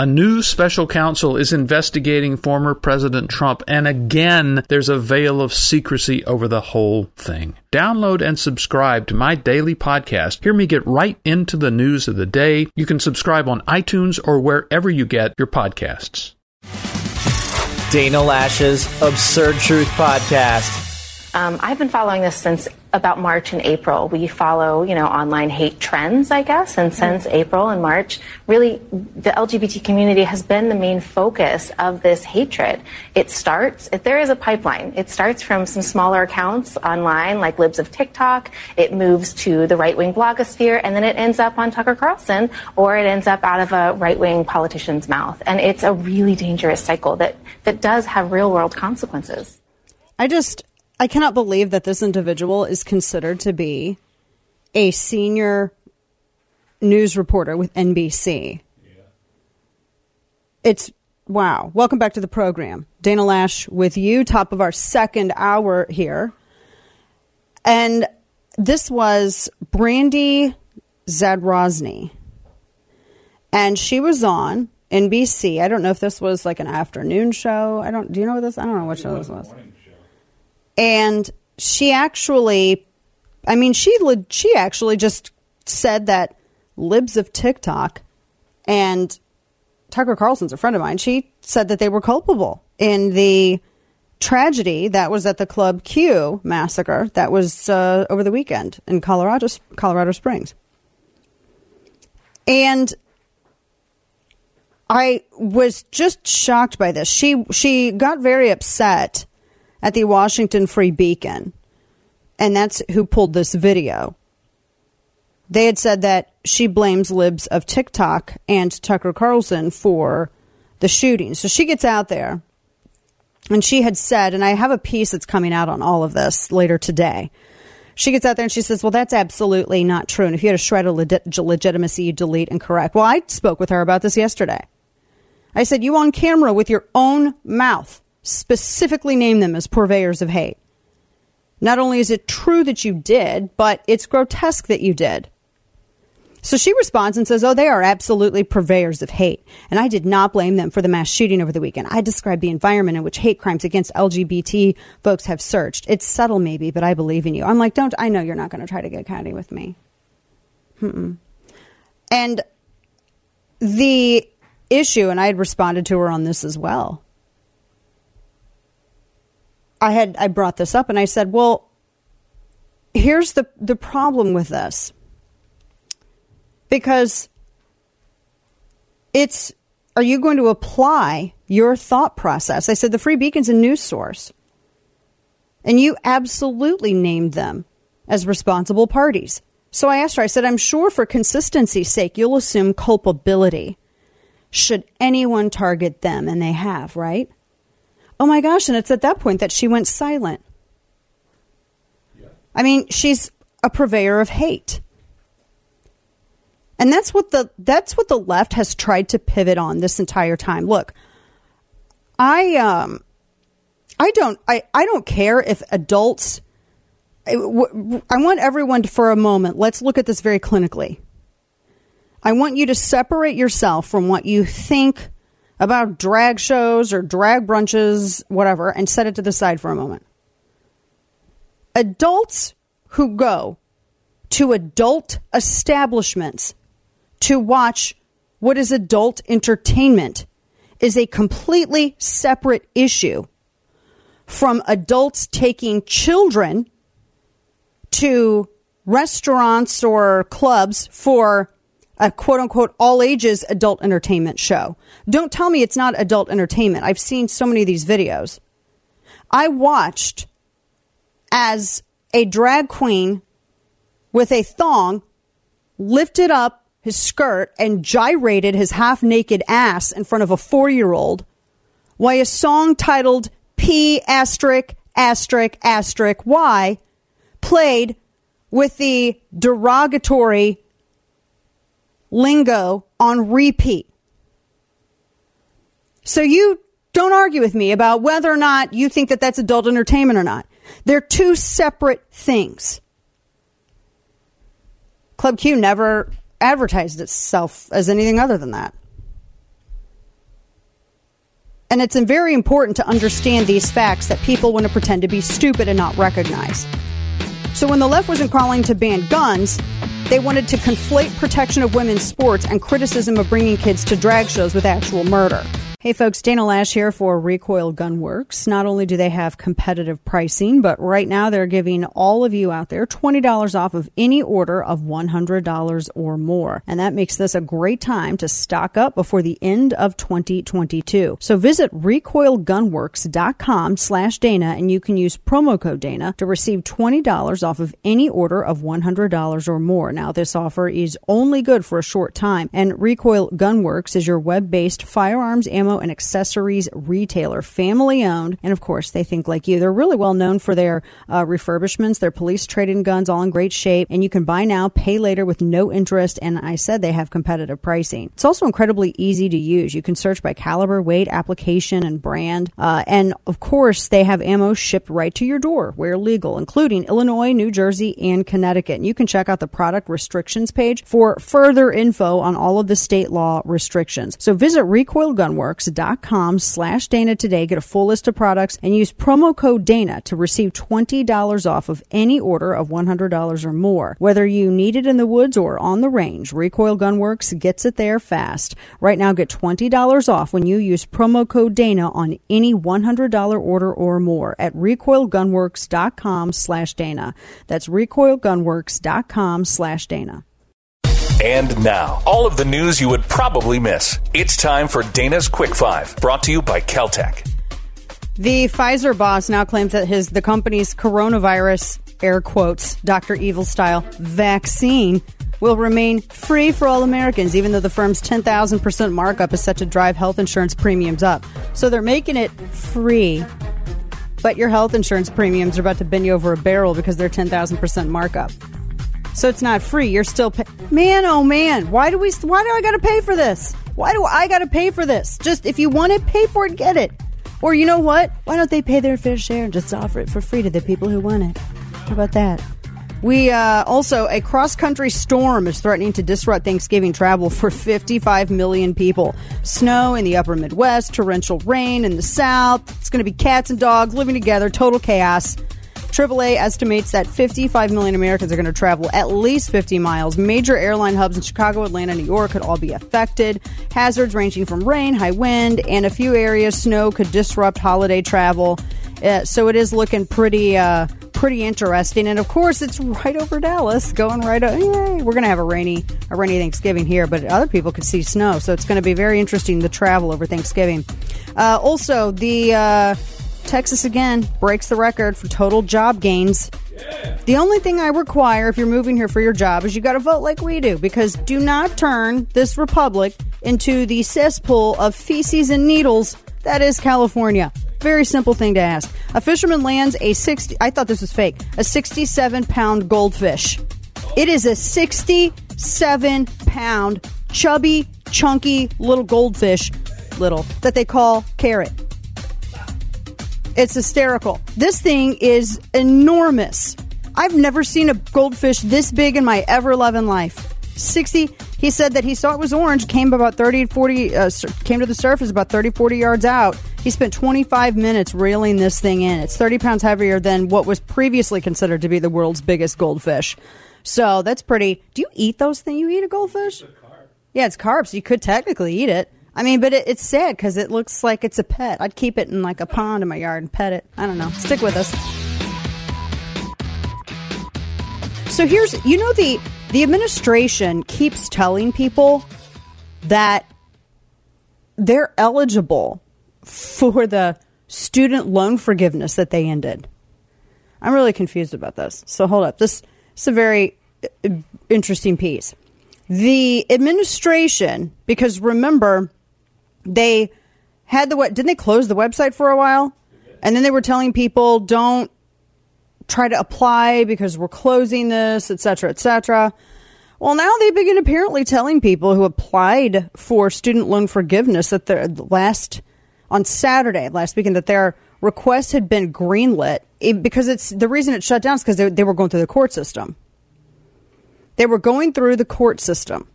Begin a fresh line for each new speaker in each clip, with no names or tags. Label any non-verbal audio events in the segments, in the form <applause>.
A new special counsel is investigating former President Trump, and again, there's a veil of secrecy over the whole thing. Download and subscribe to my daily podcast. Hear me get right into the news of the day. You can subscribe on iTunes or wherever you get your podcasts.
Dana Loesch's Absurd Truth Podcast.
Um, I've been following this since about March and April. We follow, you know, online hate trends, I guess, and since mm-hmm. April and March, really, the LGBT community has been the main focus of this hatred. It starts, if there is a pipeline, it starts from some smaller accounts online, like Libs of TikTok. It moves to the right-wing blogosphere, and then it ends up on Tucker Carlson, or it ends up out of a right-wing politician's mouth. And it's a really dangerous cycle that that does have real-world consequences.
I just I cannot believe that this individual is considered to be a senior news reporter with NBC. Yeah. It's wow. Welcome back to the program. Dana Loesch with you, top of our second hour here. And this was Brandy Zadrozny. And she was on NBC. I don't know if this was like an afternoon show. I don't do you know what this I don't know what show this was. And she actually, I mean, she she actually just said that libs of TikTok and Tucker Carlson's a friend of mine. She said that they were culpable in the tragedy that was at the Club Q massacre that was uh, over the weekend in Colorado Colorado Springs. And I was just shocked by this. She she got very upset at the Washington Free Beacon, and that's who pulled this video. They had said that she blames libs of TikTok and Tucker Carlson for the shooting. So she gets out there and she had said, and I have a piece that's coming out on all of this later today. She gets out there and she says, Well, that's absolutely not true. And if you had a shred of legitimacy, you delete and correct. Well, I spoke with her about this yesterday. I said, You on camera with your own mouth specifically name them as purveyors of hate. Not only is it true that you did, but it's grotesque that you did. So she responds and says, Oh, they are absolutely purveyors of hate. And I did not blame them for the mass shooting over the weekend. I described the environment in which hate crimes against LGBT folks have surged. It's subtle, maybe, but I believe in you. I'm like, Don't, I know you're not going to try to get catty with me. Mm-mm. And the issue, and I had responded to her on this as well, I had I brought this up and I said, "Well, here's the the problem with this." Because it's are you going to apply your thought process? I said the Free Beacon's a news source. And you absolutely named them as responsible parties. So I asked her, I said, I'm sure for consistency's sake, you'll assume culpability should anyone target them, and they have, right? Oh my gosh, and it's at that point that she went silent. Yeah. I mean, she's a purveyor of hate. And that's what the that's what the left has tried to pivot on this entire time. Look, I um I don't I, I don't care if adults I, I want everyone to, for a moment, let's look at this very clinically. I want you to separate yourself from what you think about drag shows or drag brunches, whatever, and set it to the side for a moment. Adults who go to adult establishments to watch what is adult entertainment is a completely separate issue from adults taking children to restaurants or clubs for a quote unquote all ages adult entertainment show. Don't tell me it's not adult entertainment. I've seen so many of these videos. I watched as a drag queen with a thong lifted up his skirt and gyrated his half naked ass in front of a four year old while a song titled P asterisk asterisk asterisk Y played with the derogatory lingo on repeat. So you don't argue with me about whether or not you think that that's adult entertainment or not. They're two separate things. Club Q never advertised itself as anything other than that. And it's very important to understand these facts that people want to pretend to be stupid and not recognize. So when the left wasn't calling to ban guns, they wanted to conflate protection of women's sports and criticism of bringing kids to drag shows with actual murder. Hey folks, Dana Loesch here for Recoil Gunworks. Not only do they have competitive pricing, but right now they're giving all of you out there $20 off of any order of $100 or more. And that makes this a great time to stock up before the end of 2022. So visit recoilgunworks.com slash Dana and you can use promo code Dana to receive $20 off of any order of $100 or more. Now this offer is only good for a short time and Recoil Gunworks is your web-based firearms ammo ammo and accessories retailer, family owned, and of course, they think like you. They're really well known for their uh, refurbishments, their police trade-in guns, all in great shape, and you can buy now, pay later with no interest. And I said they have competitive pricing. It's also incredibly easy to use. You can search by caliber, weight, application, and brand. Uh, and of course, they have ammo shipped right to your door where legal, including Illinois, New Jersey, and Connecticut. And you can check out the product restrictions page for further info on all of the state law restrictions. So visit Recoil Gunworks Gunworks.com slash Dana today. Get a full list of products and use promo code Dana to receive $20 off of any order of $100 or more. Whether you need it in the woods or on the range, Recoil Gunworks gets it there fast. Right now, get $20 off when you use promo code Dana on any $100 order or more at recoilgunworks.com slash Dana. That's recoilgunworks.com slash Dana.
And now, all of the news you would probably miss. It's time for Dana's Quick Five, brought to you by Keltec.
The Pfizer boss now claims that his the company's coronavirus air quotes Dr. Evil style vaccine will remain free for all Americans, even though the firm's 10,000% markup is set to drive health insurance premiums up. So they're making it free, but your health insurance premiums are about to bend you over a barrel because they're 10,000% markup so it's not free. You're still pay- man. Oh man, why do we? Why do I got to pay for this? Why do I got to pay for this? Just if you want it, pay for it, get it. Or you know what? Why don't they pay their fair share and just offer it for free to the people who want it? How about that? We uh, also a cross country storm is threatening to disrupt Thanksgiving travel for 55 million people. Snow in the upper Midwest, torrential rain in the South. It's going to be cats and dogs living together, total chaos. AAA estimates that 55 million Americans are going to travel at least 50 miles. Major airline hubs in Chicago, Atlanta, New York could all be affected. Hazards ranging from rain, high wind, and a few areas snow could disrupt holiday travel. Uh, so it is looking pretty. Uh, pretty interesting. And of course, it's right over Dallas, going right. Over, yay, we're going to have a rainy, a rainy Thanksgiving here, but other people could see snow, so it's going to be very interesting to travel over Thanksgiving. Uh, also, the uh, Texas again breaks the record for total job gains. The only thing I require if you're moving here for your job is you got to vote like we do because do not turn this republic into the cesspool of feces and needles that is California. Very simple thing to ask. A fisherman lands a 60 I thought this was fake. A 67 pound goldfish. It is a 67 pound chubby, chunky little goldfish little that they call carrot. It's hysterical. This thing is enormous. I've never seen a goldfish this big in my ever loving life. 60 he said that he saw it was orange came about 30 40 uh, came to the surface about 30 40 yards out. He spent 25 minutes reeling this thing in. It's 30 pounds heavier than what was previously considered to be the world's biggest goldfish. So that's pretty. Do you eat those things you eat a goldfish? Yeah it's carbs. You could technically eat it I mean, but it, it's sad because it looks like it's a pet. I'd keep it in like a pond in my yard and pet it. I don't know. Stick with us. So here's, you know, the the administration keeps telling people that they're eligible for the student loan forgiveness that they ended. I'm really confused about this. So hold up. This, this is a very uh, interesting piece. The administration, because remember, they had the what? Didn't they close the website for a while? And then they were telling people don't try to apply because we're closing this, etc., cetera, et cetera. Well, now they begin apparently telling people who applied for student loan forgiveness that their last on Saturday last weekend that their request had been greenlit eh, because it's the reason it shut down is because they, they were going through the court system. They were going through the court system.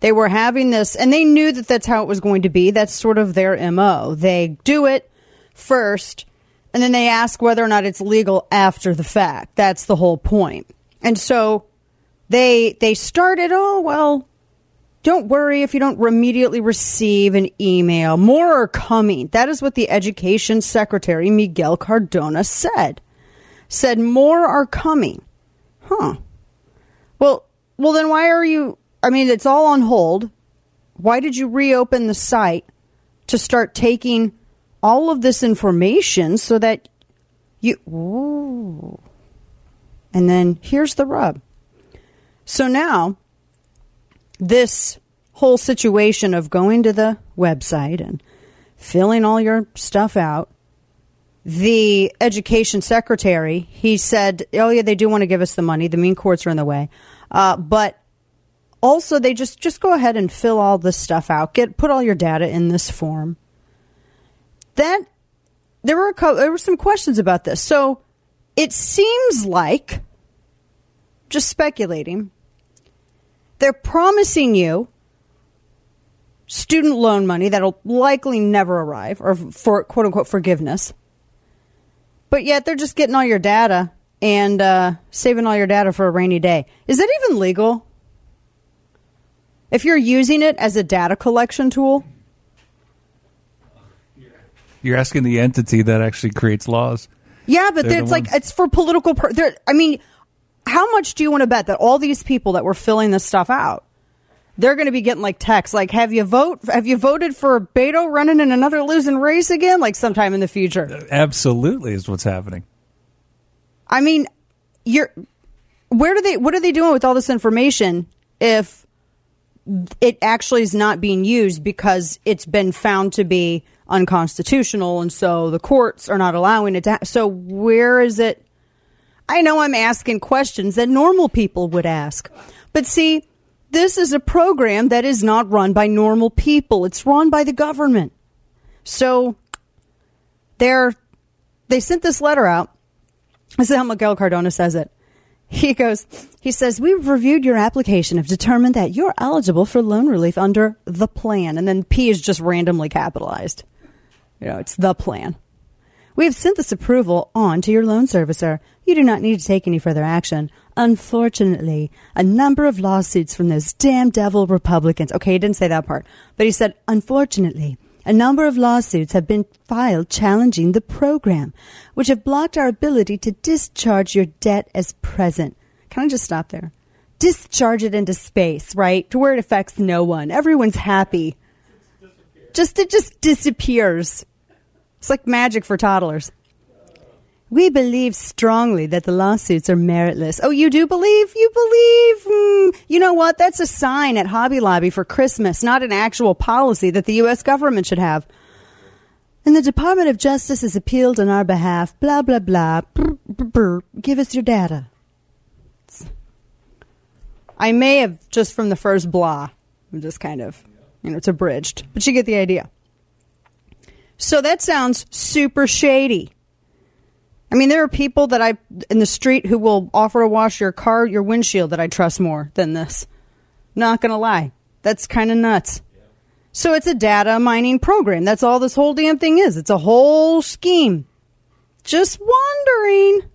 They were having this, and they knew that that's how it was going to be. That's sort of their MO. They do it first, and then they ask whether or not it's legal after the fact. That's the whole point. And so they they started, oh, well, don't worry if you don't immediately receive an email. More are coming. That is what the Education Secretary, Miguel Cardona, said. Said more are coming. Huh. Well, well, then why are you? I mean, it's all on hold. Why did you reopen the site to start taking all of this information so that you. Ooh. And then here's the rub. So now, this whole situation of going to the website and filling all your stuff out, the education secretary, he said, oh, yeah, they do want to give us the money. The mean courts are in the way. Uh, but also, they just, just go ahead and fill all this stuff out. Get Put all your data in this form. That, there were, a couple, there were some questions about this. So it seems like, just speculating, they're promising you student loan money that'll likely never arrive or for quote unquote forgiveness. But yet they're just getting all your data and uh, saving all your data for a rainy day. Is that even legal? If you're using it as a data collection tool?
You're asking the entity that actually creates laws.
Yeah, but it's like it's for political. Per- I mean, how much do you want to bet that all these people that were filling this stuff out, they're going to be getting like texts like, "Have you vote? Have you voted for Beto running in another losing race again?" Like sometime in the future.
Absolutely, is what's happening.
I mean, you're where do they? What are they doing with all this information if it actually is not being used because it's been found to be unconstitutional, and so the courts are not allowing it to. Ha- so where is it? I know I'm asking questions that normal people would ask. But see, this is a program that is not run by normal people. It's run by the government. So they're, they sent this letter out. This is how Miguel Cardona says it. He goes, he says, We've reviewed your application, have determined that you're eligible for loan relief under the plan. And then P is just randomly capitalized. You know, it's the plan. We have sent this approval on to your loan servicer. You do not need to take any further action. Unfortunately, a number of lawsuits from those damn devil Republicans. Okay, he didn't say that part, but he said, unfortunately, a number of lawsuits have been filed challenging the program, which have blocked our ability to discharge your debt as present. Can I just stop there? Discharge it into space, right? To where it affects no one. Everyone's happy. Just, it just disappears. It's like magic for toddlers. We believe strongly that the lawsuits are meritless. Oh, you do believe? You believe? Mm, you know what? That's a sign at Hobby Lobby for Christmas, not an actual policy that the U.S. government should have. And the Department of Justice has appealed on our behalf. Blah, blah, blah. Brr, brr, brr. Give us your data. I may have, just from the first blah, just kind of, you know, it's abridged, but you get the idea. So that sounds super shady. I mean, there are people that I in the street who will offer to wash your car, your windshield that I trust more than this. Not going to lie. That's kind of nuts. So it's a data mining program. That's all this whole damn thing is. It's a whole scheme. Just wondering.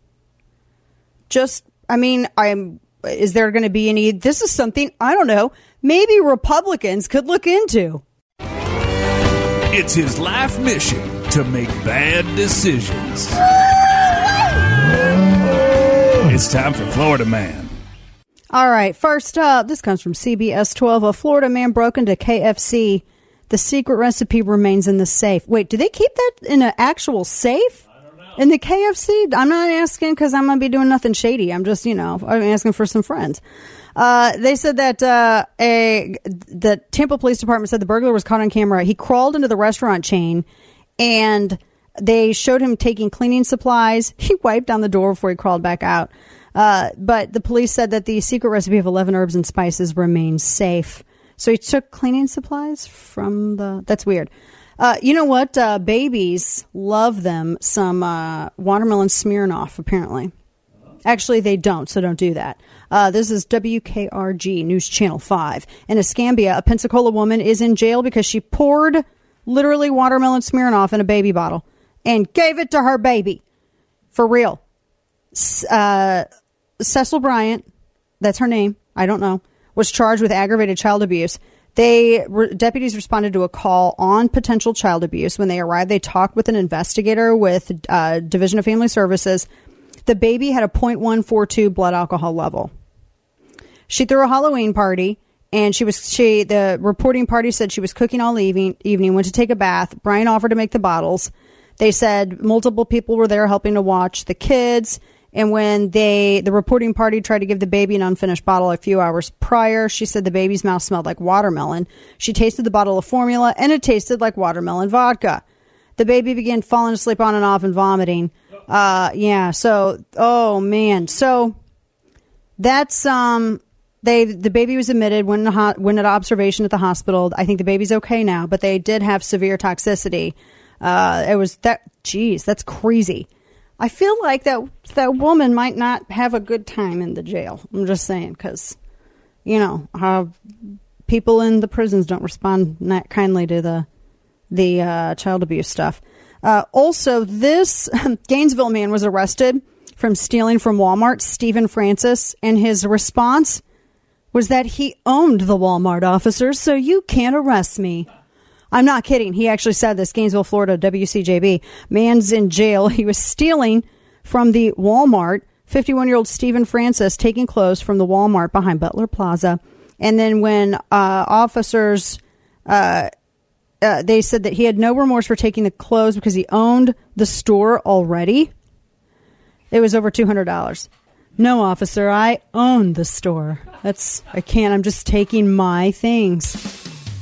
Just, I mean, I'm, is there going to be any, this is something, I don't know, maybe Republicans could look into.
It's his life mission to make bad decisions. It's time for Florida Man.
All right, first up, this comes from CBS 12. A Florida man broke into KFC. The secret recipe remains in the safe. Wait, do they keep that in an actual safe? In the KFC? I'm not asking because I'm to be doing nothing shady. I'm just, you know, I'm asking for some friends. Uh, they said that uh, a the Tampa Police Department said the burglar was caught on camera. He crawled into the restaurant chain, and they showed him taking cleaning supplies. He wiped down the door before he crawled back out. Uh, but the police said that the secret recipe of 11 herbs and spices remains safe. So he took cleaning supplies from the. That's weird. Uh, you know what? Uh, babies love them some uh, watermelon Smirnoff, apparently. Actually, they don't, so don't do that. Uh, this is WKRG News Channel 5. In Escambia, a Pensacola woman is in jail because she poured literally watermelon Smirnoff in a baby bottle and gave it to her baby. For real. Uh, Cecil Bryant, that's her name, I don't know, was charged with aggravated child abuse. They re- deputies responded to a call on potential child abuse. When they arrived, they talked with an investigator with uh, Division of Family Services. The baby had a 0.142 blood alcohol level. She threw a Halloween party and she was she the reporting party said she was cooking all evening evening went to take a bath brian offered to make the bottles they said multiple people were there helping to watch the kids and when they the reporting party tried to give the baby an unfinished bottle a few hours prior she said the baby's mouth smelled like watermelon she tasted the bottle of formula and it tasted like watermelon vodka the baby began falling asleep on and off and vomiting uh yeah so oh man so that's um they the baby was admitted when ho- when at observation at the hospital. I think the baby's okay now, but they did have severe toxicity. Uh, it was that. Geez, that's crazy. I feel like that that woman might not have a good time in the jail. I'm just saying because, you know, uh, people in the prisons don't respond that kindly to the the uh, child abuse stuff. Uh, also, this <laughs> Gainesville man was arrested from stealing from Walmart. Stephen Francis, and his response was that he owned the Walmart officers, so you can't arrest me. I'm not kidding. He actually said this. Gainesville, Florida, WCJB. Man's in jail. <laughs> He was stealing from the Walmart. 51 year old Stephen Francis taking clothes from the Walmart behind Butler Plaza. And then when uh, officers, uh, uh, they said that he had no remorse for taking the clothes because he owned the store already. It was over $200. No, officer, I own the store. That's, I can't, I'm just taking my things.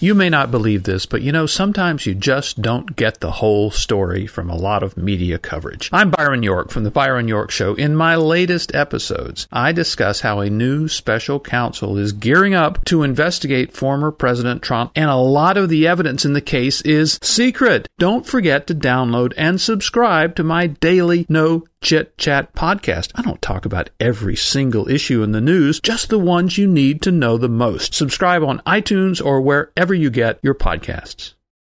You may not believe this, but you know, sometimes you just don't get the whole story from a lot of media coverage. I'm Byron York from The Byron York Show. In my latest episodes, I discuss how a new special counsel is gearing up to investigate former President Trump, and a lot of the evidence in the case is secret. Don't forget to download and subscribe to my daily No Chit Chat podcast. I don't talk about every single issue in the news, just the ones you need to know the most. Subscribe on iTunes or wherever you get your podcasts.